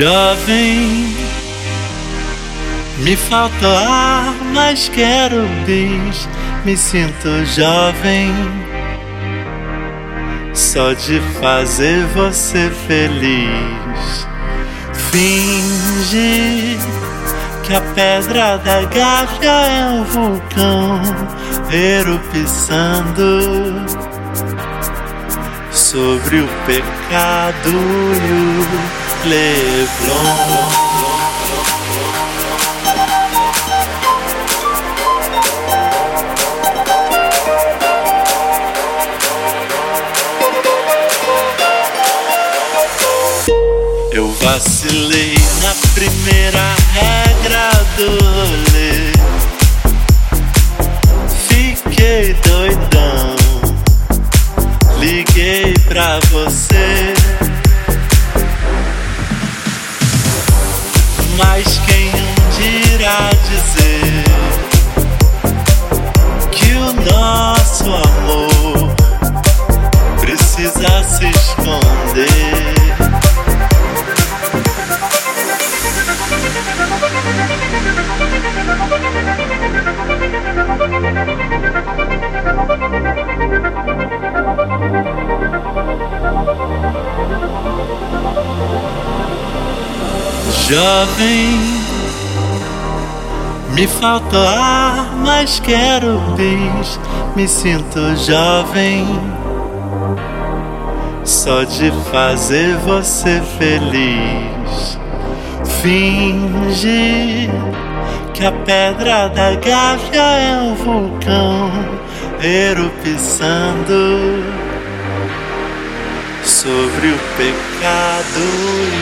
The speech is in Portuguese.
Jovem, me falta ar, mas quero bis. Me sinto jovem, só de fazer você feliz. Finge que a pedra da Gávea é um vulcão erupçando sobre o pecado e o Leblon. Eu vacilei na primeira regra do rolê. Fiquei doidão. Liguei pra você. Mas quem dirá dizer que o nosso amor precisa se esconder? Jovem, me falta ar, mas quero bis. Me sinto jovem, só de fazer você feliz. Finge que a pedra da Gávea é um vulcão erupçando sobre o pecado.